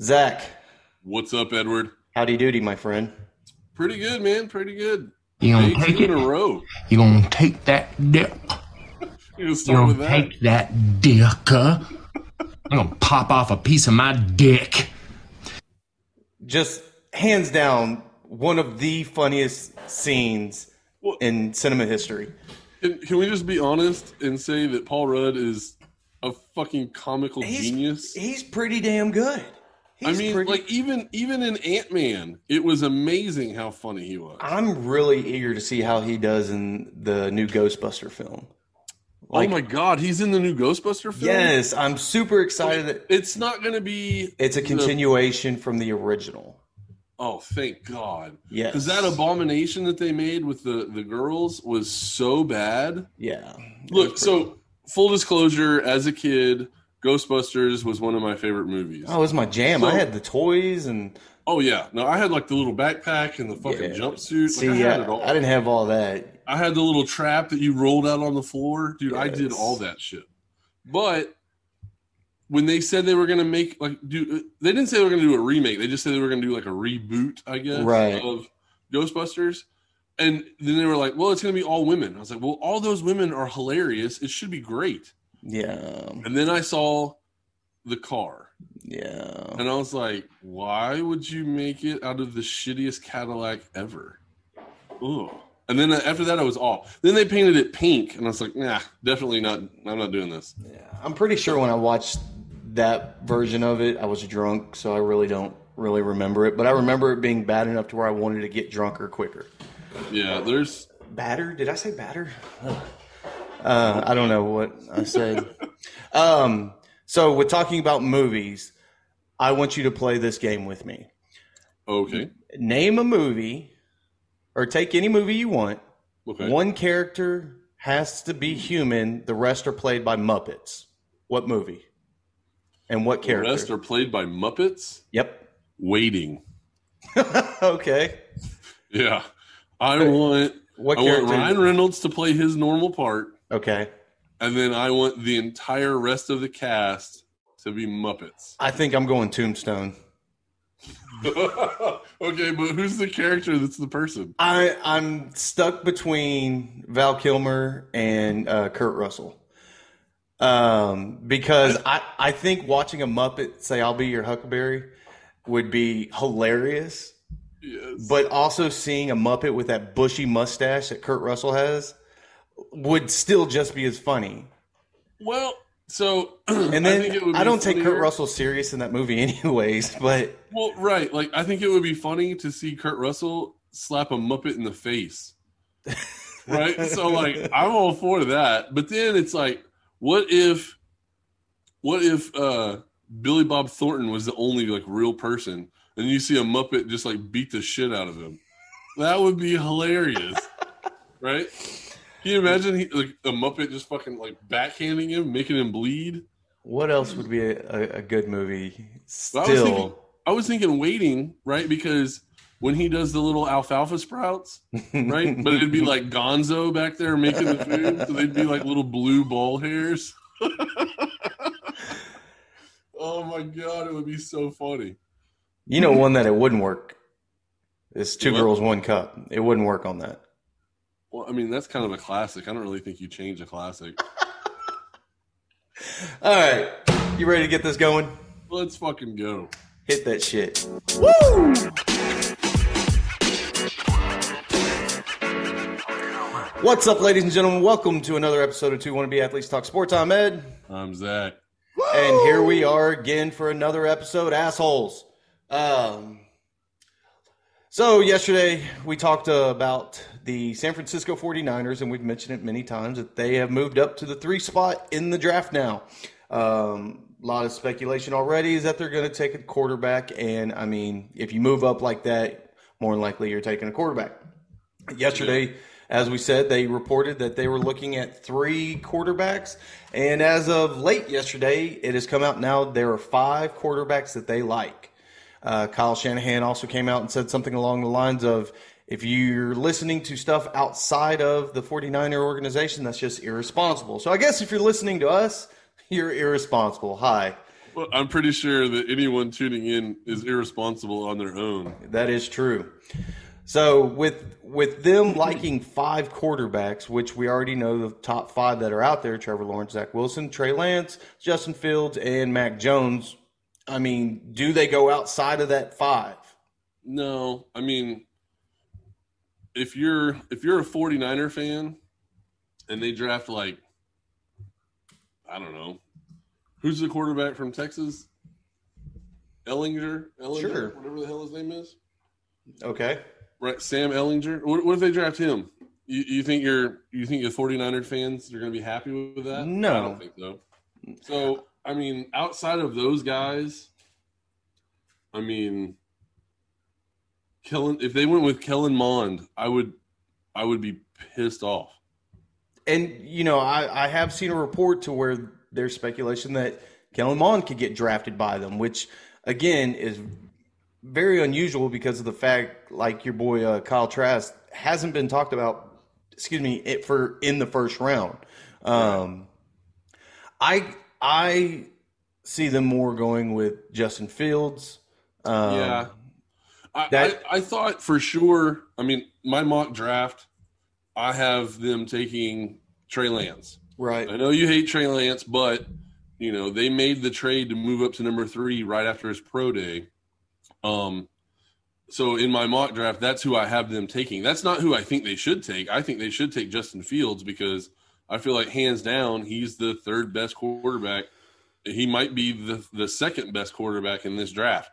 Zach, What's up, Edward? howdy doody, my friend. Pretty good, man. Pretty good. You gonna Day take two in a row. You gonna take that dick? You gonna start with gonna that? take that dick? Huh? I'm gonna pop off a piece of my dick. Just hands down, one of the funniest scenes Well- in cinema history. Can, can we just be honest and say that Paul Rudd is a fucking comical He's, genius? he's pretty damn good. He's I mean, pretty- like even even in Ant Man, it was amazing how funny he was. I'm really eager to see how he does in the new Ghostbuster film. Oh like- oh my god, he's in the new Ghostbuster film. Yes, I'm super excited that it's not going to be. it's a the- continuation from the original. oh, thank God. Yeah, Because that abomination that they made with the the girls was so bad. Yeah. Look, so full disclosure, as a kid, Ghostbusters was one of my favorite movies. Oh, it was my jam. So- I had the toys and Oh yeah, no, I had like the little backpack and the fucking Yeah. jumpsuit. Like, see, I had I, it all. I didn't have all that. I had the little trap that you rolled out on the floor, dude. I did all that shit. But when they said they were gonna make like do, they didn't say they were gonna do a remake. They just said they were gonna do like a reboot, I guess, Right. of Ghostbusters. And then they were like, "Well, it's gonna be all women." I was like, "Well, all those women are hilarious. It should be great." Yeah. And then I saw the car. Yeah. And I was like, why would you make it out of the shittiest Cadillac ever? Ugh. And then after that, I was off. Then they painted it pink, and I was like, nah, definitely not. I'm not doing this. Yeah, I'm pretty sure when I watched that version of it, I was drunk, so I really don't really remember it. But I remember it being bad enough to where I wanted to get drunker quicker. Yeah, there's. Batter? Did I say batter? Uh, I don't know what I said. um, so, with talking about movies, I want you to play this game with me. Okay. Name a movie, or take any movie you want. Okay. One character has to be human. The rest are played by Muppets. What movie? And what the character? rest are played by Muppets. Yep. Waiting. okay. Yeah. I want. What I want? Ryan Reynolds to play his normal part, Okay. and then I want the entire rest of the cast to be Muppets. I think I'm going Tombstone. okay, but who's the character that's the person? I I'm stuck between Val Kilmer and uh, Kurt Russell. Um, because I I think watching a Muppet say "I'll be your Huckleberry" would be hilarious, Yes. but also seeing a Muppet with that bushy mustache that Kurt Russell has would still just be as funny. Well, so And I, then would I, don't take Kurt Russell serious in that movie, anyways. But Well, right. Like I think it would be funny to see Kurt Russell slap a Muppet in the face. Right? so like I'm all for that. But then it's like, what if what if uh Billy Bob Thornton was the only like real person and you see a Muppet just like beat the shit out of him? That would be hilarious. right? Can you imagine he, like a Muppet just fucking like backhanding him, making him bleed? what else would be a, a, a good movie? But I was thinking, Still, I was thinking waiting, right? Because when he does the little alfalfa sprouts, right? but it'd be like Gonzo back there making the food, so they'd be like little blue ball hairs. oh my god, it would be so funny. You know, one that it wouldn't work. It's two What? girls, one cup. It wouldn't work on that. Well, I mean, that's kind of a classic. I don't really think you change a classic. All right, you ready to get this going? Let's fucking go. Hit that shit. Woo! What's up, ladies and gentlemen? Welcome to another episode of Two Wannabe Athletes Talk Sports. I'm Ed, I'm Zach. and here we are again for another episode, assholes. Um, so yesterday we talked about the San Francisco 49ers, and we've mentioned it many times that they have moved up to the three spot in the draft now. Um, a lot of speculation already is that they're going to take a quarterback, and I mean, if you move up like that, more than likely you're taking a quarterback. Yesterday, as we said, they reported that they were looking at three quarterbacks. And as of late yesterday, it has come out now there are five quarterbacks that they like. Uh, Kyle Shanahan also came out and said something along the lines of if you're listening to stuff outside of the 49er organization, that's just irresponsible. So I guess if you're listening to us, you're irresponsible. Hi. Well, I'm pretty sure that anyone tuning in is irresponsible on their own. That is true. So with with them liking five quarterbacks, which we already know the top five that are out there: Trevor Lawrence, Zach Wilson, Trey Lance, Justin Fields, and Mac Jones. I mean, do they go outside of that five? No, I mean, if you're if you're a 49er fan and they draft like I don't know, who's the quarterback from Texas? Ehlinger, Ehlinger, Sure. whatever the hell his name is. Okay. Right, Sam Ehlinger. What, what if they draft him? You, you think you're you think the 49er fans are going to be happy with that? No. I don't think so. So, I mean, outside of those guys, I mean, Kellen. If they went with Kellen Mond, I would, I would be pissed off. And you know, I, I have seen a report to where there's speculation that Kellen Mond could get drafted by them, which again is very unusual because of the fact, like your boy uh, Kyle Trask hasn't been talked about. Excuse me, it for in the first round. Um, I I see them more going with Justin Fields. Um, yeah, I, that- I, I thought for sure. I mean, my mock draft, I have them taking Trey Lance. right. I know you hate Trey Lance, but you know they made the trade to move up to number three right after his pro day. Um, so in my mock draft, that's who I have them taking. That's not who I think they should take. I think they should take Justin Fields because I feel like hands down he's the third best quarterback. He might be the the second best quarterback in this draft.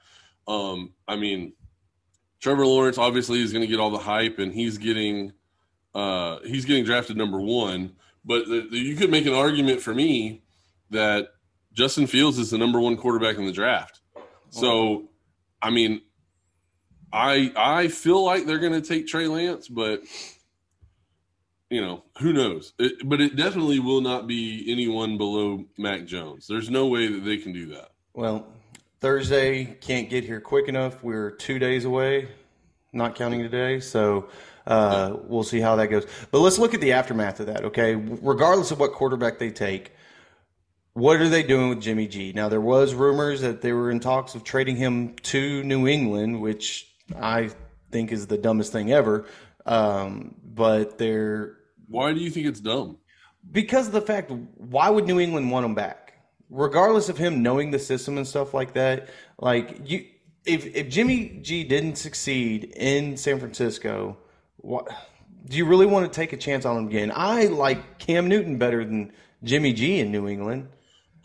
Um, I mean, Trevor Lawrence obviously is going to get all the hype, and he's getting uh, he's getting drafted number one. But the, the- you could make an argument for me that Justin Fields is the number one quarterback in the draft. So, I mean, I I feel like they're going to take Trey Lance, but you know who knows. It, but it definitely will not be anyone below Mac Jones. There's no way that they can do that. Well, Thursday can't get here quick enough. We're two days away, not counting today. So uh, we'll see how that goes. But let's look at the aftermath of that, okay? Regardless of what quarterback they take, what are they doing with Jimmy G? Now, there was rumors that they were in talks of trading him to New England, which I think is the dumbest thing ever. Um, but they're Why do you think it's dumb? because of the fact why would new england want him back regardless of him knowing the system and stuff like that like you if if jimmy g didn't succeed in san francisco what do you really want to take a chance on him again i like cam newton better than jimmy g in new england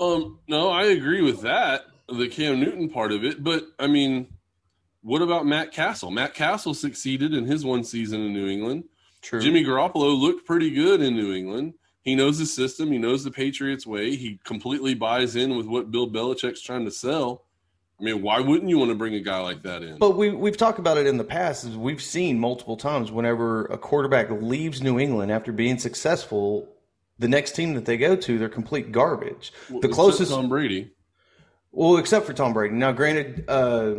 Um, no, I agree with that, the Cam Newton part of it. But I mean, what about Matt Cassel? Matt Cassel succeeded in his one season in New England. True Jimmy Garoppolo looked pretty good in New England. He knows the system. He knows the Patriots way. He completely buys in with what Bill Belichick's trying to sell. I mean, why wouldn't you want to bring a guy like that in? But we we've talked about it in the past. Is we've seen multiple times whenever a quarterback leaves New England after being successful, the next team that they go to, they're complete garbage. Well, the closest, Tom Brady. well, except for Tom Brady. Now, granted, uh,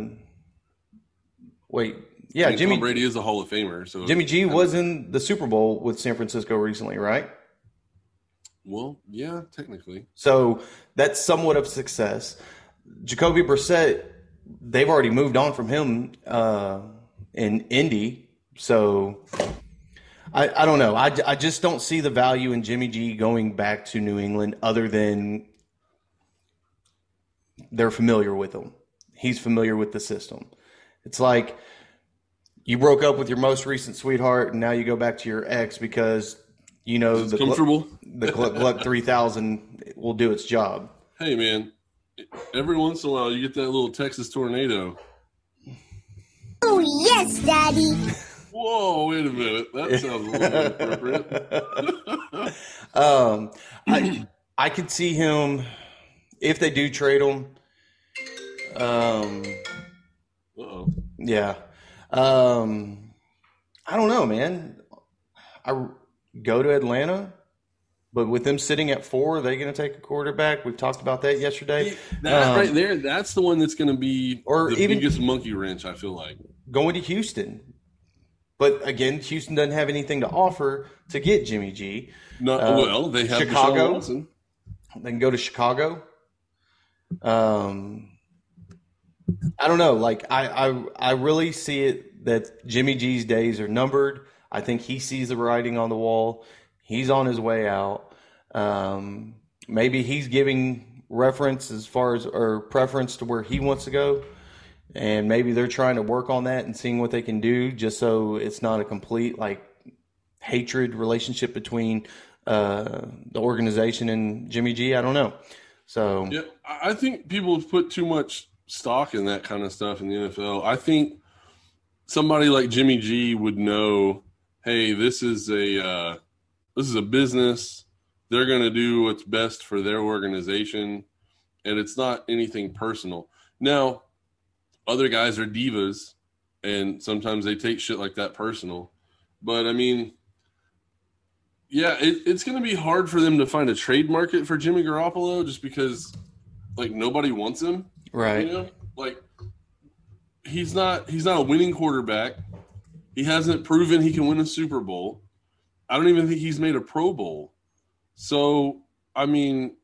wait, yeah, I mean, Jimmy Tom Brady is a Hall of Famer. So Jimmy G was in the Super Bowl with San Francisco recently, right? Well, yeah, technically. So that's somewhat of success. Jacoby Brissett, they've already moved on from him uh, in Indy. So I, I don't know. I, I just don't see the value in Jimmy G going back to New England other than they're familiar with him. He's familiar with the system. It's like you broke up with your most recent sweetheart and now you go back to your ex because you know It's the Gluck- comfortable. the Gluck, Gluck 3000 will do its job. Hey, man. Every once in a while, you get that little Texas tornado. Oh, yes, Daddy. Whoa, wait a minute. That sounds a little inappropriate. Um, I I could see him if they do trade him. Um, Uh-oh. yeah. Um, I don't know, man. I go to Atlanta, but with them sitting at four, are they going to take a quarterback? We've talked about that yesterday. That Um, right there, that's the one that's going to be Or the even- biggest monkey wrench, I feel like. Going to Houston. But again, Houston doesn't have anything to offer to get Jimmy G. Not, Uh, well, they have Chicago? They can go to Chicago. Um, I don't know. Like I, I, I really see it that Jimmy G's days are numbered. I think he sees the writing on the wall. He's on his way out. Um, maybe he's giving reference as far as or preference to where he wants to go, and maybe they're trying to work on that and seeing what they can do, just so it's not a complete like hatred relationship between uh, the organization and Jimmy G. I don't know. So Yeah, I I think people have put too much stock in that kind of stuff in the NFL. I think somebody like Jimmy G would know, hey, this is a uh, this is a business. They're going to do what's best for their organization, and it's not anything personal. Now, other guys are divas, and sometimes they take shit like that personal. But I mean, yeah, it, it's going to be hard for them to find a trade market for Jimmy Garoppolo just because, like, nobody wants him. Right, You know, like he's not he's not a winning quarterback. He hasn't proven he can win a Super Bowl. I don't even think he's made a Pro Bowl. So, I mean,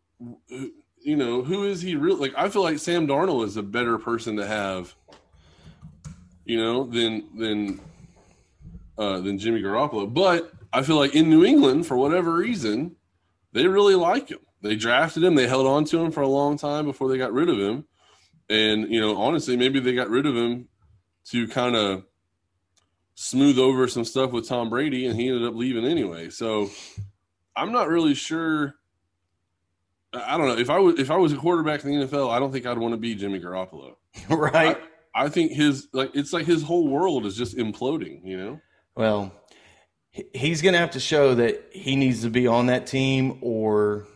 you know, who is he really? Like, I feel like Sam Darnold is a better person to have, you know, than than uh, than Jimmy Garoppolo. But I feel like in New England, for whatever reason, they really like him. They drafted him. They held on to him for a long time before they got rid of him. And you know, honestly, maybe they got rid of him to kind of smooth over some stuff with Tom Brady, and he ended up leaving anyway. So I'm not really sure. I I don't know if I was if I was a quarterback in the NFL, I don't think I'd want to be Jimmy Garoppolo. right. I think his like it's like his whole world is just imploding. You know. Well, he's going to have to show that he needs to be on that team, or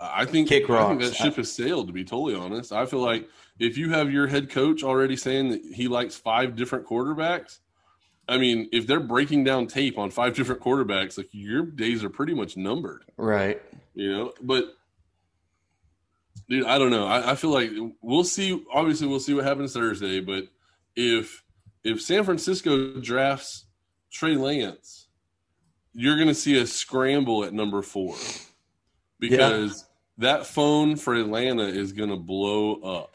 I think Kick I think rocks. that ship has sailed. To be totally honest, I feel like if you have your head coach already saying that he likes five different quarterbacks, I mean, if they're breaking down tape on five different quarterbacks, like your days are pretty much numbered. right. You know, but dude, I don't know. I, I feel like we'll see. Obviously, we'll see what happens Thursday. But if if San Francisco drafts Trey Lance, you're going to see a scramble at number four because that phone for Atlanta is going to blow up.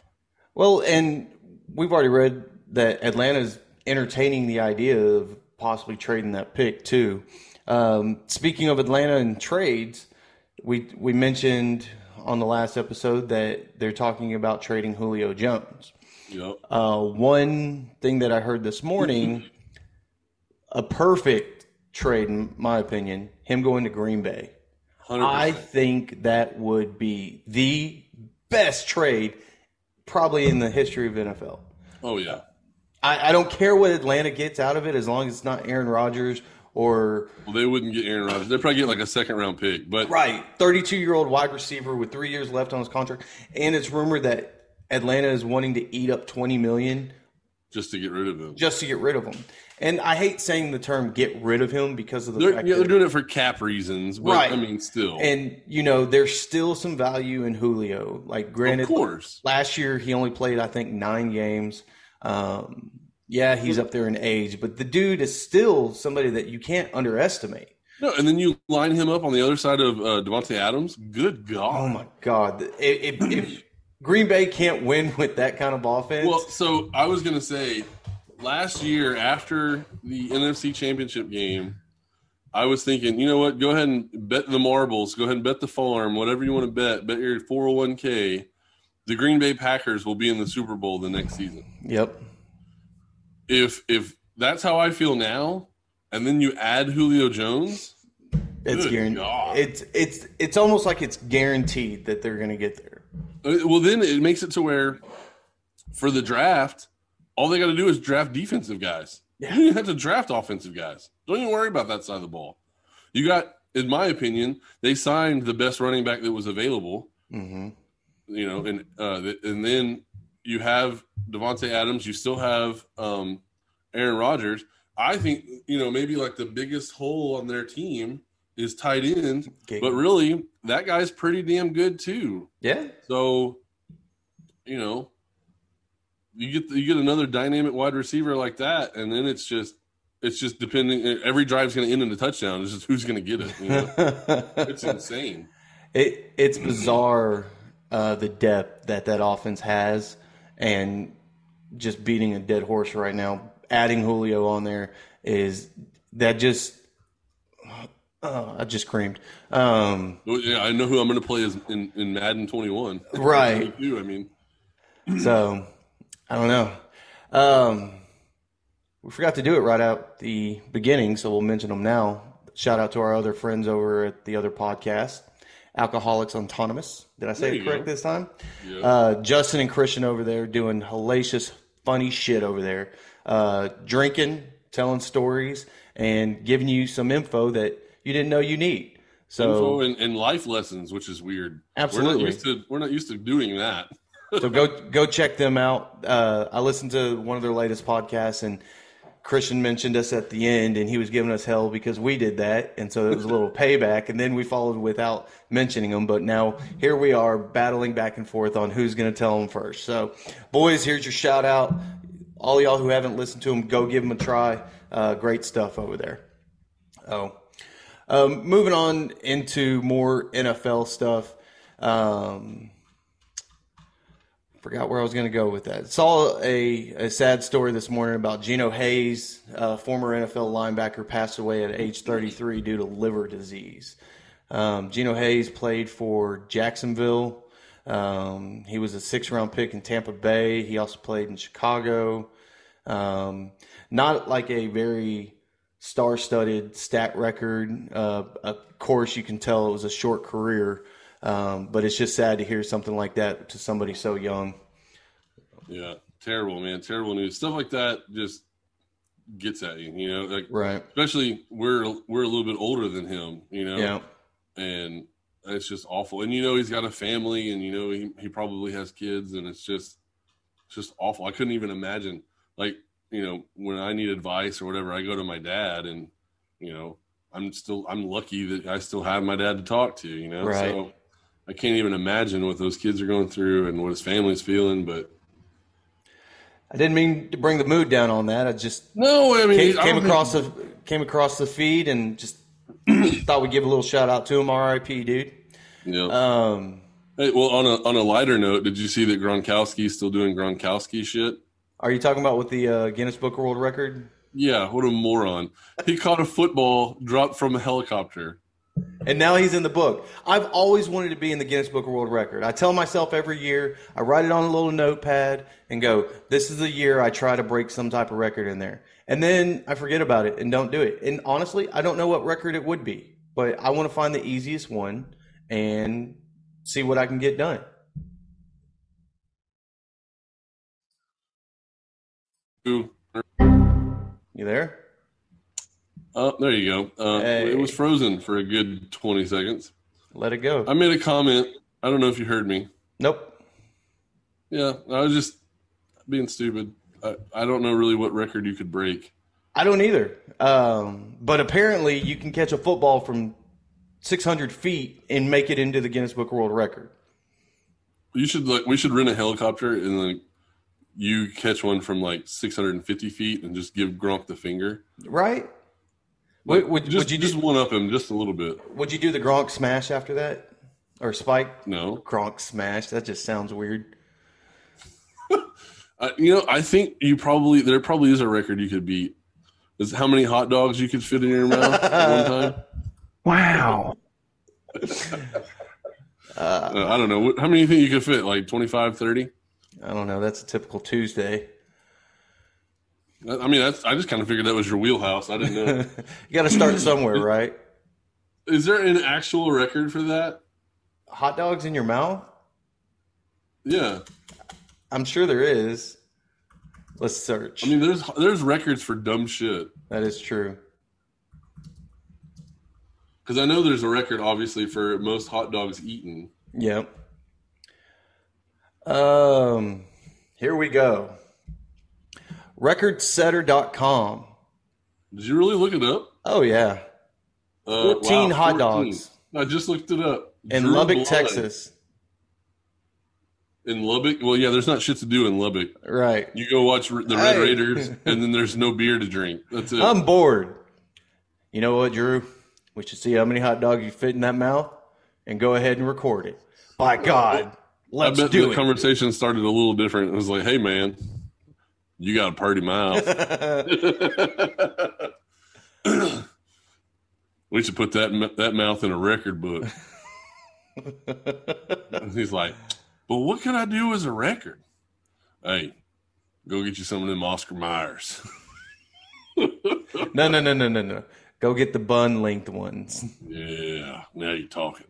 Well, and we've already read that Atlanta's entertaining the idea of possibly trading that pick too. Um, speaking of Atlanta and trades, we we mentioned on the last episode that they're talking about trading Julio Jones. Yep. Uh, one thing that I heard this morning, a perfect trade, in my opinion, him going to Green Bay. Hundred I think that would be the best trade probably in the history of NFL. Oh yeah. I, I don't care what Atlanta gets out of it as long as it's not Aaron Rodgers or Well, they wouldn't get Aaron Rodgers. They'd probably get like a second round pick. But right 32 year old wide receiver with three years left on his contract. And it's rumored that Atlanta is wanting to eat up 20 million just to get rid of him. just to get rid of him. And I hate saying the term "get rid of him" because of the They're, fact yeah, that they're doing it for cap reasons, but Right. I mean, still, And you know, there's still some value in Julio. Like, granted, of course. last year he only played, I think, nine games. Um, yeah, he's up there in age, but the dude is still somebody that you can't underestimate. No, and then you line him up on the other side of uh, Davante Adams. Good God! Oh my God! If, Green Bay can't win with that kind of offense, Well, so I was gonna say, last year after the NFC Championship game, I was thinking, you know what? Go ahead and bet the marbles. Go ahead and bet the farm. Whatever you want to bet. Bet your four hundred one k. The Green Bay Packers will be in the Super Bowl the next season. yep, If if that's how I feel now, and then you add Julio Jones, it's guaranteed. It's it's it's almost like it's guaranteed that they're going to get there. Uh, Well, then it makes it to where for the draft, all they got to do is draft defensive guys. Yeah. You don't even have to draft offensive guys. Don't even worry about that side of the ball. You got, in my opinion, they signed the best running back that was available. hmm You know, and uh, and then you have Davante Adams. You still have um, Aaron Rodgers. I think you know maybe like the biggest hole on their team is tight end, but really that guy's pretty damn good too. yeah, So, you know, you get you get another dynamic wide receiver like that, and then it's just it's just depending. Every drive's going to end in a touchdown. It's just who's going to get it. You know? it's insane. It it's bizarre uh, the depth that that offense has, and just beating a dead horse right now. Adding Julio on there is that just. Uh, I just screamed. Um, Well, yeah, I know who I'm going to play as in, in Madden 21. Right. I mean, So I don't know. Um, we forgot to do it right out the beginning, so we'll mention them now. Shout out to our other friends over at the other podcast, Alcoholics Autonomous. Did I say it correct go. this time? Yeah. Uh, Justin and Christian over there doing hellacious, funny shit over there, uh, drinking, telling stories, and giving you some info that you didn't know you need. So info and, and life lessons, which is weird. Absolutely. We're not used to, we're not used to doing that. So go go check them out. Uh, I listened to one of their latest podcasts, and Christian mentioned us at the end, and he was giving us hell because we did that, and so it was a little payback. And then we followed without mentioning them, but now here we are battling back and forth on who's going to tell them first. So, boys, here's your shout out. All y'all who haven't listened to them, go give them a try. Uh, great stuff over there. Oh. Um, moving on into more NFL stuff. Um, forgot where I was going to go with that. Saw a, a sad story this morning about Geno Hayes, uh, former NFL linebacker, passed away at age 33 due to liver disease. Um, Geno Hayes played for Jacksonville. Um, he was a six round pick in Tampa Bay. He also played in Chicago. Um, not like a very star studded stat record. Uh, of course, you can tell it was a short career, um, but it's just sad to hear something like that to somebody so young. Yeah. Terrible, man. Terrible news. Stuff like that just gets at you, you know, like, Right. especially we're, we're a little bit older than him, you know? Yeah. and it's just awful. And you know he's got a family, and you know he, he probably has kids, and it's just it's just awful. I couldn't even imagine. Like you know when I need advice or whatever, I go to my dad, and you know I'm still I'm lucky that I still have my dad to talk to. You know, Right. so I can't even imagine what those kids are going through and what his family's feeling. But I didn't mean to bring the mood down on that. I just no, I mean came, came across the came across the feed and just thought we'd give a little shout out to him. R.I.P. Dude. Yeah. Um, Hey, well, on a on a lighter note, did you see that Gronkowski's still doing Gronkowski shit? are you talking about with the uh, Guinness Book of World Record? Yeah, what a moron. He caught a football dropped from a helicopter. And now he's in the book. I've always wanted to be in the Guinness Book of World Record. I tell myself every year, I write it on a little notepad and go, this is the year I try to break some type of record in there. And then I forget about it and don't do it. And honestly, I don't know what record it would be, but I want to find the easiest one and see what I can get done. You there? Oh, there you go. Uh, Hey. It was frozen for a good 20 seconds. Let it go. I made a comment. I don't know if you heard me. nope. Yeah, I was just being stupid. I, I don't know really what record you could break. I don't either. Um, but apparently, you can catch a football from 600 feet and make it into the Guinness Book World Record. You should like we should rent a helicopter and like you catch one from like 650 feet and just give Grump the finger. Right? Would, would, Just, would you just do, one up him just a little bit. would you do the Gronk smash after that? Or Spike No, Gronk smash? That just sounds weird. I, you know I think you probably there probably is a record you could beat. Is how many hot dogs you could fit in your mouth at one time? Wow. Uh, I don't know. How many do you think you could fit? Like 25, 30? I don't know. That's a typical Tuesday. I mean, that's, I just kind of figured that was your wheelhouse. I didn't know. you got to start somewhere, right? Is there an actual record for that? Hot dogs in your mouth? Yeah. I'm sure there is. Let's search. I mean, there's there's records for dumb shit. that is true. Because I know there's a record, obviously, for most hot dogs eaten. Yep. Um, here we go. Recordsetter.com. Did you really look it up? Oh yeah, Uh, 14 hot 14. dogs. I just looked it up. in Drew Lubbock, Bly. Texas. In Lubbock? Well, yeah, there's not shit to do in Lubbock. Right. You go watch the Red Hey. Raiders, and then there's no beer to drink. That's it. I'm bored. You know what, Drew? We should see how many hot dogs you fit in that mouth, and go ahead and record it. By God, Let's I bet do the it. conversation started a little different. It was like, "Hey, man, you got a party mouth." we should put that that mouth in a record book. He's like, "But what can I do as a record?" Hey, go get you some of them Oscar Mayers. no, no, no, no, no, no. Go get the bun linked ones. yeah, now you're talking.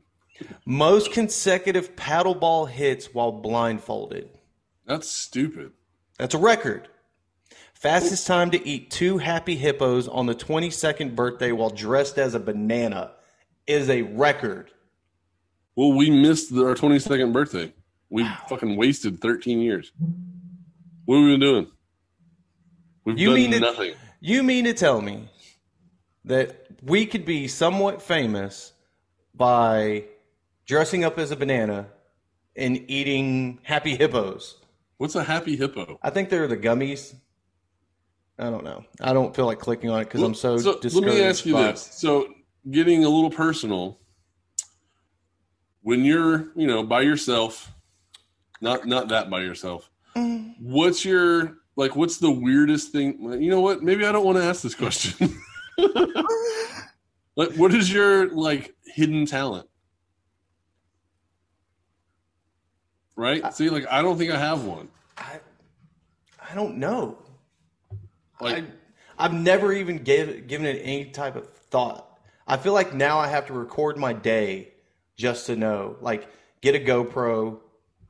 Most consecutive paddleball hits while blindfolded. That's stupid. That's a record. Fastest time to eat two happy hippos on the 22nd birthday while dressed as a banana is a record. Well, we missed our 22nd birthday. We fucking wasted 13 years. What have we been doing? We've You done mean to- nothing. You mean to tell me that we could be somewhat famous by dressing up as a banana and eating happy hippos? What's a happy hippo? I think they're the gummies. I don't know. I don't feel like clicking on it because I'm so, So, discouraged. let me ask you by- this. So, getting a little personal, when you're, you know, by yourself, not not that by yourself, Mm. what's your like? What's the weirdest thing? You know what? Maybe I don't want to ask this question. like, what is your like hidden talent? Right? See, like I don't think I have one. I, I don't know. Like, I, I've never even gave, given it any type of thought. I feel like now I have to record my day just to know. Like, get a GoPro,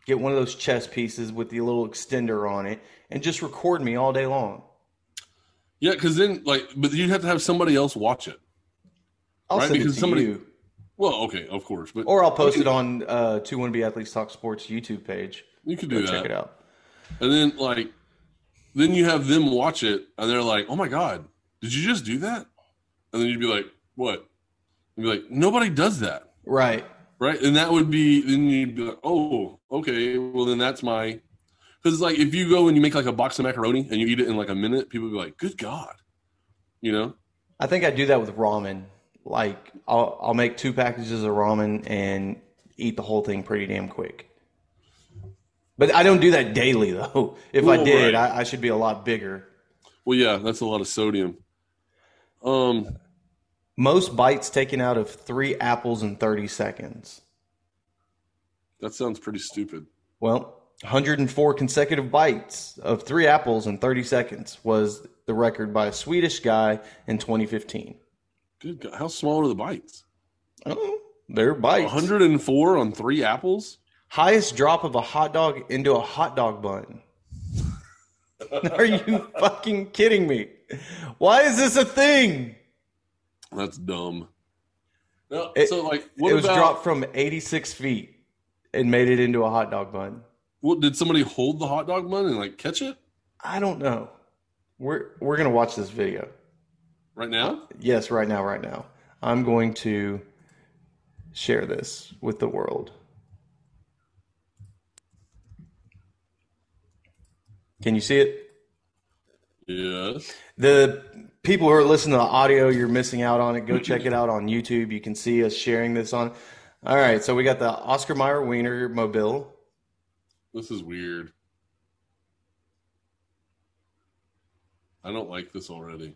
get one of those chess pieces with the little extender on it, and just record me all day long. yeah, because then like, but you have to have somebody else watch it. I'll Right, send because it to somebody- you, Well, okay, of course, but or I'll post it on uh, Two Wannabe Athletes Talk Sports YouTube page. you could Go do that. check it out. And then like then you have them watch it and they're like, "Oh my god, did you just do that?" And then you'd be like, "What?" You'd be like, "Nobody does that." Right. Right? And that would be then you'd be like, "Oh, okay. Well, then that's my cuz like if you go and you make like a box of macaroni and you eat it in like a minute, people be like, "Good god." You know? I think I do that with ramen. Like I'll I'll make two packages of ramen and eat the whole thing pretty damn quick. But I don't do that daily though. If I did, right. I, I should be a lot bigger. Well, yeah, that's a lot of sodium. Um Most bites taken out of three apples in thirty seconds. that sounds pretty stupid. Well, 104 consecutive bites of three apples in 30 seconds was the record by a Swedish guy in 2015. Good god, how small are the bites? Oh, they're bites. 104 on 3 apples? Highest drop of a hot dog into a hot dog bun. Are you fucking kidding me? Why is this a thing? That's dumb. No, It- so like, what it was about? dropped from 86 feet and made it into a hot dog bun. What did somebody hold the hot dog bun and like catch it I don't know. We're we're gonna watch this video. right now? Yes, right now, right now. I'm going to share this with the world. Can you see it? Yes. The people who are listening to the audio, you're missing out on it. Go check it out on YouTube. You can see us sharing this on. All right, so we got the Oscar Mayer Wiener Mobile. This is weird. I don't like this already.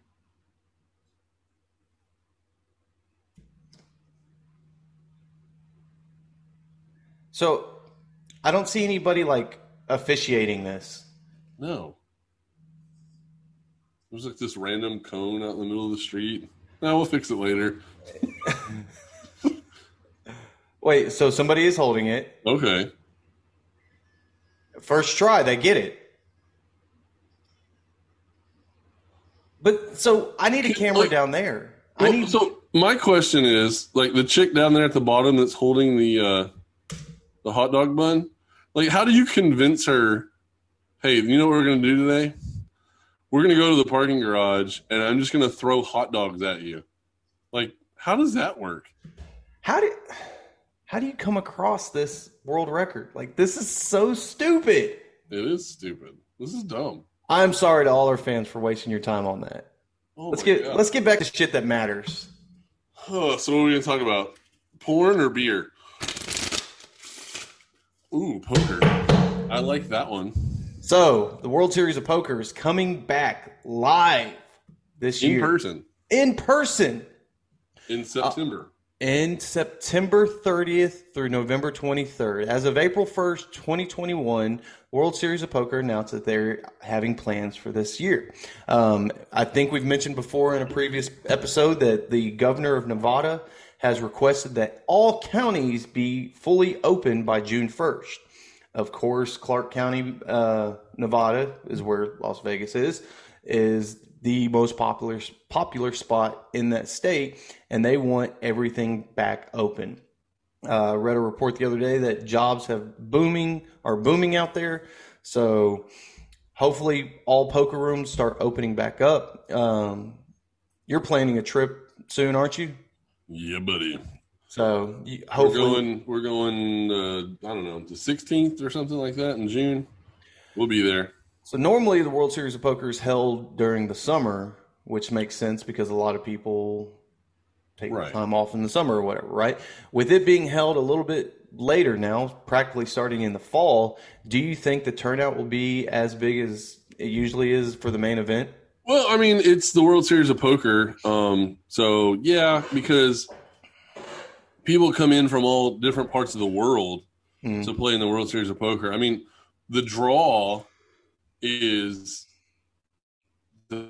So I don't see anybody like officiating this. No. it There's like this random cone out in the middle of the street. No, we'll fix it later. Wait, so somebody is holding it. Okay. First try, they get it. But so I need a camera Like- down there. I Well, need so my question is, like the chick down there at the bottom that's holding the uh the hot dog bun, like how do you convince her, hey, you know what we're gonna do today? We're gonna go to the parking garage and I'm just gonna throw hot dogs at you. Like, how does that work? how do how do you come across this world record? Like this is so stupid. It is stupid. This is dumb. I'm sorry to all our fans for wasting your time on that. Oh Let's get God. let's get back to shit that matters. Huh, so what are we gonna talk about? Porn or beer? Ooh, poker. I like that one. So the World Series of Poker is coming back live this In year person in person in September. in September 30th through November 23rd. As of April 1st, 2021, World Series of Poker announced that they're having plans for this year. Um, I think we've mentioned before in a previous episode that the governor of Nevada has requested that all counties be fully open by June 1st. Of course, Clark County, uh, Nevada, is where Las Vegas is, is the most popular popular spot in that state, and they want everything back open. Uh, read a report the other day that jobs have booming are booming out there, so hopefully all poker rooms start opening back up. Um, you're planning a trip soon, aren't you? Yeah, buddy. So you, We're hopefully, going. We're going. Uh, I don't know, the 16th or something like that in June. We'll be there. So normally the World Series of Poker is held during the summer, which makes sense because a lot of people take Right. time off in the summer or whatever, right? With it being held a little bit later now, practically starting in the fall, do you think the turnout will be as big as it usually is for the main event? Well, I mean, it's the World Series of Poker. Um, so yeah, because people come in from all different parts of the world Mm. to play in the World Series of Poker. I mean, the draw is the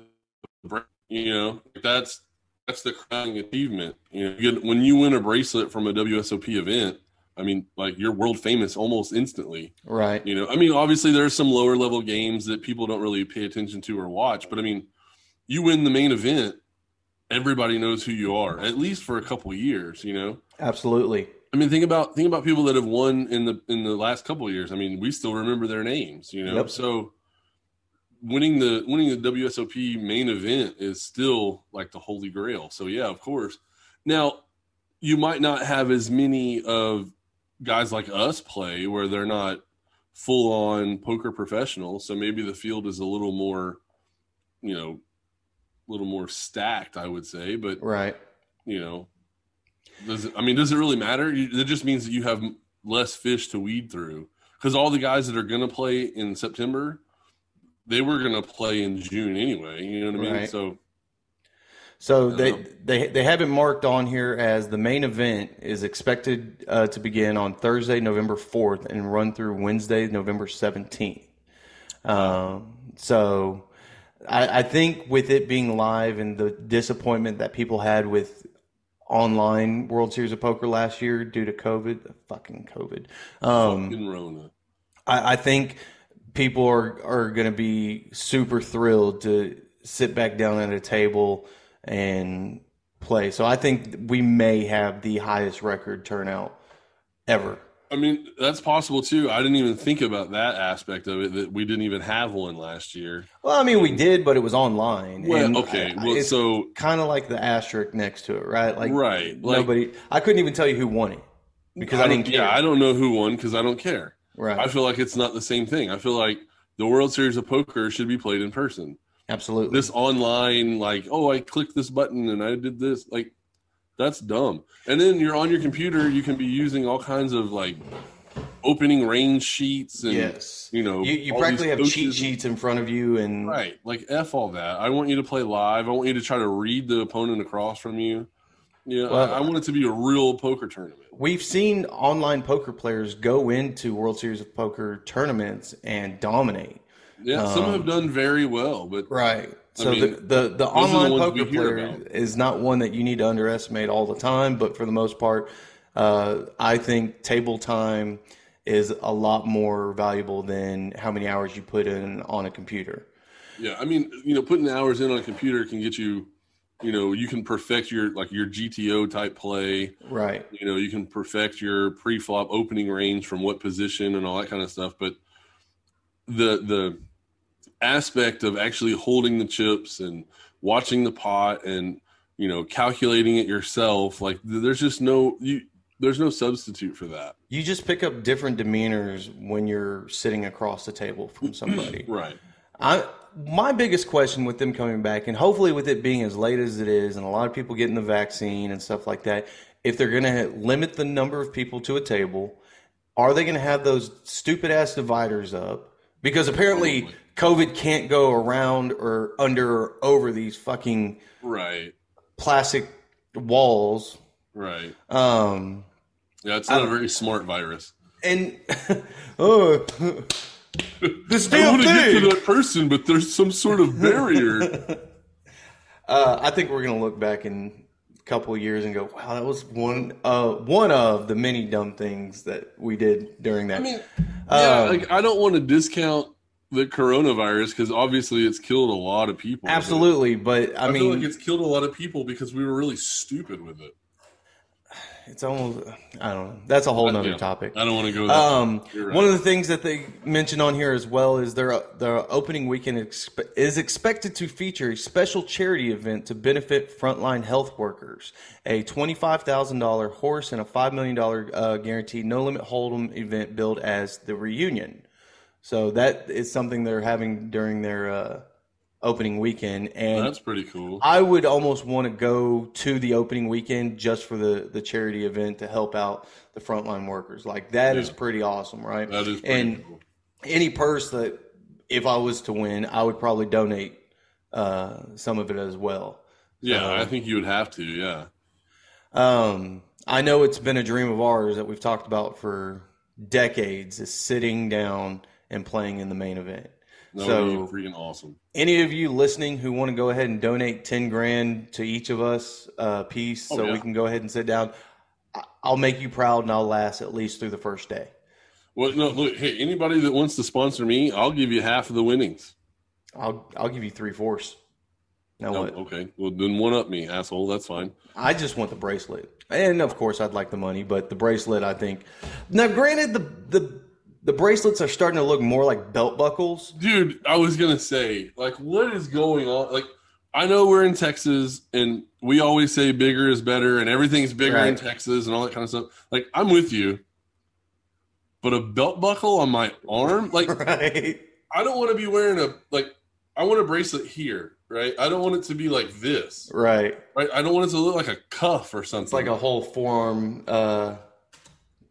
you know that's that's the crowning achievement. You know, you get, when you win a bracelet from a WSOP event, I mean, like you're world famous almost instantly. Right. You know, I mean, obviously there's some lower level games that people don't really pay attention to or watch, but I mean, you win the main event, everybody knows who you are, at least for a couple years, you know. Absolutely. I mean, think about think about people that have won in the in the last couple of years. I mean, we still remember their names, you know. Yep. So winning the winning the WSOP main event is still like the holy grail. So yeah, of course. Now, you might not have as many of guys like us play where they're not full on poker professionals. So maybe the field is a little more, you know, little more stacked, I would say. But Right. you know, does it, I mean, does it really matter? It just means that you have less fish to weed through because all the guys that are going to play in September, they were going to play in June anyway. You know what I mean? Right. So So they, know. they they have it marked on here as the main event is expected uh, to begin on Thursday, November fourth, and run through Wednesday, November seventeenth. Um, so I, I think with it being live and the disappointment that people had with online World Series of Poker last year due to COVID, fucking COVID. Um, fucking Rona. I, I think people are are going to be super thrilled to sit back down at a table and play. So I think we may have the highest record turnout ever. I mean, that's possible too. I didn't even think about that aspect of it that we didn't even have one last year. Well, I mean, we did, but it was online. Well, okay. I- Well, it's so kind of like the asterisk next to it, right? Like, Right, like- nobody. I couldn't even tell you who won it because I, don't- didn't care. Yeah, I don't know who won because I don't care. right. I feel like it's not the same thing. I feel like the World Series of Poker should be played in person. Absolutely. this online like oh i clicked this button and i did this like that's dumb. And then you're on your computer you can be using all kinds of like opening range sheets and yes. you know You, you practically have cheat sheets in front of you, and right. Like f all that. I want you to play live. I want you to try to read the opponent across from you. Yeah Well- I, I want it to be a real poker tournament. We've seen online poker players go into World Series of Poker tournaments and dominate. yeah some Um, have done very well but Right. I So mean, the the, the are the online poker player is not one that you need to underestimate all the time, but for the most part, uh, I think table time is a lot more valuable than how many hours you put in on a computer. Yeah, I mean, you know, putting hours in on a computer can get you, you know, you can perfect your like your GTO type play. Right. You know, you can perfect your pre-flop opening range from what position and all that kind of stuff. But the the aspect of actually holding the chips and watching the pot and you know calculating it yourself, like there's just no you. There's no substitute for that. You just pick up different demeanors when you're sitting across the table from somebody. Right. I my biggest question with them coming back, and hopefully with it being as late as it is, and a lot of people getting the vaccine and stuff like that, if they're going to limit the number of people to a table, are they going to have those stupid ass dividers up? Because apparently COVID can't go around or under or over these fucking Right. plastic walls. Right. Um, Yeah, it's not a very smart virus. and oh, this I damn want to get to that person, but there's some sort of barrier. Uh, I think we're gonna look back in a couple of years and go, "Wow, that was one uh one of the many dumb things that we did during that." I mean, yeah, Um, like I don't want to discount the coronavirus because obviously it's killed a lot of people. absolutely, but I, I, mean, like it's killed a lot of people because we were really stupid with it. it's almost I don't know. That's a whole nother Yeah. topic. I don't want to go. Um, right. one of the things that they mentioned on here as well is their their opening weekend expe- is expected to feature a special charity event to benefit frontline health workers, a twenty five thousand dollar HORSE and a five million dollar uh, guaranteed no limit hold'em event billed as the reunion. So that is something they're having during their uh, opening weekend, and That's pretty cool. I would almost want to go to the opening weekend just for the the charity event to help out the frontline workers. Like that is Yeah. pretty awesome, right? That is pretty and cool. any purse that if I was to win, I would probably donate uh, some of it as well. Yeah, so- I think you would have to. Yeah. Um, I know it's been a dream of ours that we've talked about for decades is sitting down and playing in the main event. That so would be freaking awesome. any of you listening who want to go ahead and donate 10 grand to each of us a piece Oh, so yeah. we can go ahead and sit down i'll make you proud and i'll last at least through the first day Well, no, look, hey, anybody that wants to sponsor me, I'll give you half of the winnings. i'll i'll give you three fourths now No, what okay. Well, then one up me, asshole. That's fine. i just want the bracelet and of course i'd like the money but the bracelet i think now granted the the the bracelets are starting to look more like belt buckles Dude, I was gonna say, like, what is going on? Like, I know we're in Texas, and we always say bigger is better, and everything's bigger in Texas, and all that kind of stuff. Like, I'm with you, but a belt buckle on my arm, like, right I don't want to be wearing a like. I want a bracelet here, right? I don't want it to be like this, right right? I don't want it to look like a cuff or something. it's like a whole forearm uh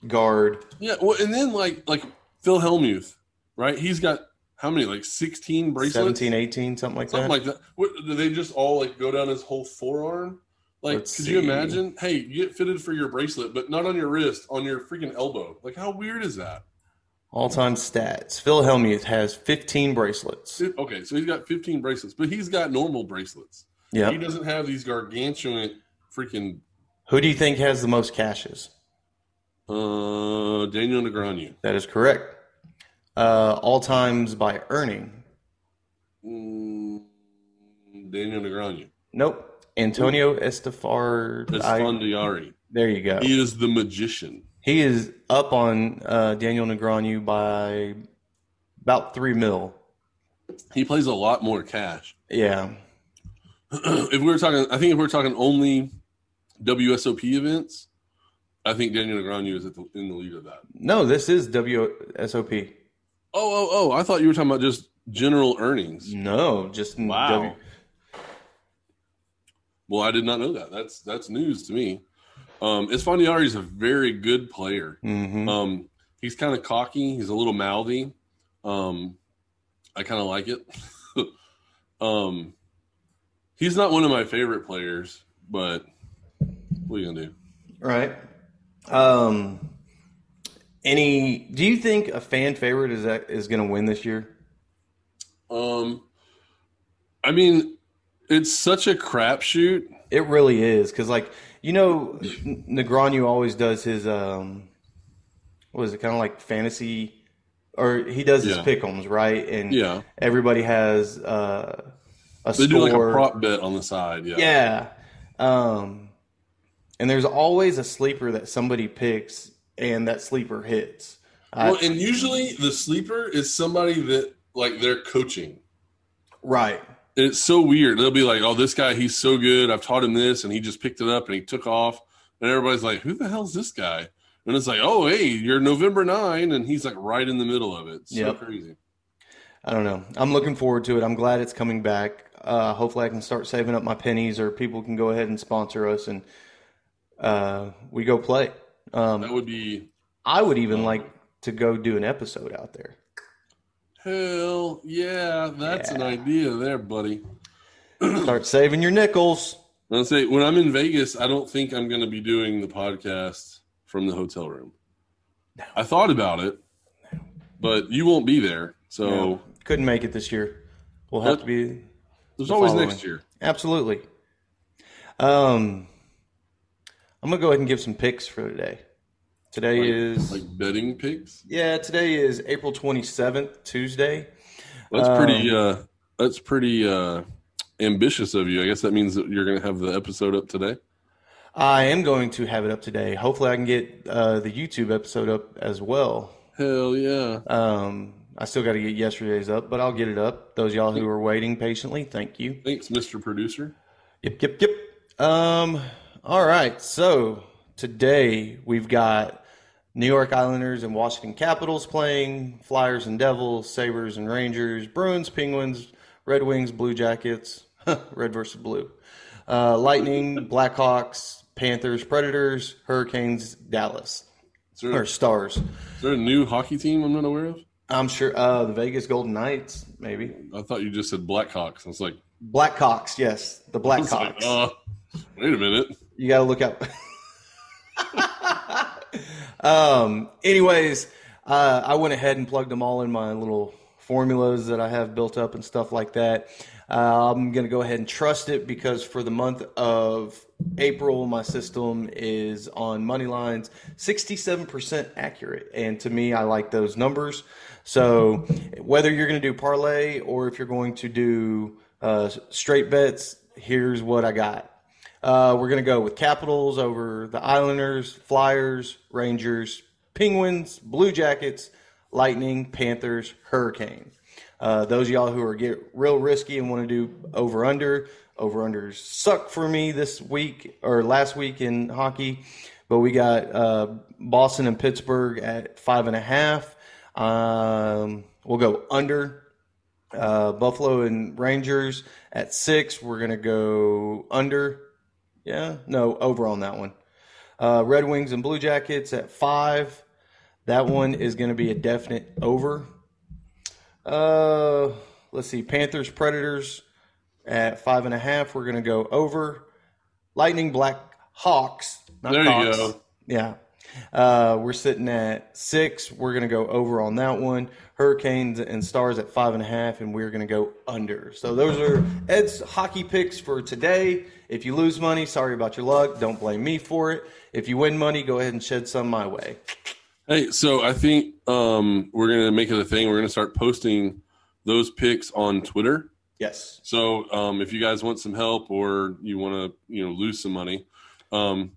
guard yeah. Well, and then like like Phil Hellmuth, right? He's got how many? Like 16 bracelets. 17 18 something like something that like that. What, do they just all like go down his whole forearm? Like, Let's could you imagine? Hey, you get fitted for your bracelet, but not on your wrist, on your freaking elbow. Like, how weird is that? All time stats. Phil Hellmuth has 15 bracelets. Okay, so he's got 15 bracelets, but he's got normal bracelets. Yeah. He doesn't have these gargantuan freaking Who do you think has the most cashes? Uh Daniel Negreanu. That is correct. Uh, all times by earning. Mm, Daniel Negreanu. Nope. Antonio Estefar. Esfandiari. there you go. He is the magician. He is up on uh, Daniel Negreanu by about three mil. He plays a lot more cash. Yeah. if we were talking, I think if we're talking only WSOP events, I think Daniel Negreanu is at the, in the lead of that. No, this is WSOP. Oh, oh, oh! I thought you were talking about just general earnings. No, just Wow. W- Well, I did not know that. That's that's news to me. Um, Esfandiari is a very good player. Mhm. Um, he's kind of cocky. He's a little mouthy. Um, I kind of like it. um, he's not one of my favorite players, but what are you gonna do? Right. Um. Any? Do you think a fan favorite is that is going to win this year? Um, I mean, it's such a crapshoot. It really is because, like, you know, Negreanu always does his um, what is it? Kind of like fantasy, or he does his Yeah. pick'ems, right? And Yeah, everybody has uh, a they score. do like a prop bet on the side. Yeah, Yeah. Um, and there's always a sleeper that somebody picks, and that sleeper hits. I- Well, and usually the sleeper is somebody that like they're coaching. right. And it's so weird. They'll be like, "Oh, this guy, he's so good. I've taught him this, and he just picked it up and he took off." And everybody's like, "Who the hell's this guy?" And it's like, "Oh, hey, you're November nine, and he's like right in the middle of it. It's so Yep. crazy." I don't know. I'm looking forward to it. I'm glad it's coming back. Uh, hopefully, I can start saving up my pennies, or people can go ahead and sponsor us, and uh, we go play. Um, that Um, would be I would even like to go do an episode out there. Hell yeah, that's an idea there, buddy. Start saving your nickels. I'll say when I'm in Vegas, I don't think I'm going to be doing the podcast from the hotel room. No. I thought about it, but you won't be there, so No, couldn't make it this year. We'll have What? to be there's The always following. next year. absolutely. Um, I'm gonna go ahead and give some picks for today. Today Like- is Like betting picks. yeah, today is April 27th, Tuesday. That's Um, pretty. Uh, that's pretty uh, ambitious of you. I guess that means that you're going to have the episode up today. I am going to have it up today. Hopefully, I can get uh, the YouTube episode up as well. Hell yeah! Um, I still got to get yesterday's up, but I'll get it up. Those of y'all who are waiting patiently, thank you. Thanks, Mr. Producer. Yep, yep, yep. Um, all right. So today we've got New York Islanders and Washington Capitals playing, Flyers and Devils, Sabres and Rangers, Bruins, Penguins, Red Wings, Blue Jackets, red versus blue, uh, Lightning, Blackhawks, Panthers, Predators, Hurricanes, Dallas, Is there, or is Stars. there a new hockey team I'm not aware of? I'm sure uh, the Vegas Golden Knights, maybe I thought you just said Blackhawks. I was like, Blackhawks. Yes, the was like, Blackhawks. uh, wait a minute. You got to look out. um. Anyways, uh, I went ahead and plugged them all in my little formulas that I have built up and stuff like that. Uh, I'm gonna go ahead and trust it because for the month of April, my system is on money lines 67% accurate, and to me, I like those numbers. So whether you're gonna do parlay or if you're going to do uh, straight bets, here's what I got. Uh, we're going to go with Capitals over the Islanders, Flyers, Rangers, Penguins, Blue Jackets, Lightning, Panthers, Hurricane. Uh, those of y'all who are get real risky and want to do over under, over unders suck for me this week or last week in hockey. But we got uh, Boston and Pittsburgh at five and a half. Um, we'll go under uh, Buffalo and Rangers at six. We're gonna go under. Yeah, no, over on that one. Uh, Red Wings and Blue Jackets at five. That one is gonna be a definite over. Uh, let's see, Panthers Predators at five and a half. We're gonna go over. Lightning Black Hawks. Not There you go. Yeah. Uh, we're sitting at six. We're going to go over on that one. Hurricanes and Stars at five and a half, and we're going to go under. So those are Ed's hockey picks for today. If you lose money, sorry about your luck. Don't blame me for it. If you win money, go ahead and shed some my way. Hey, so I think um, we're gonna make it a thing. We're gonna start posting those picks on Twitter. Yes. So um, if you guys want some help or you want to, you know, lose some money, um,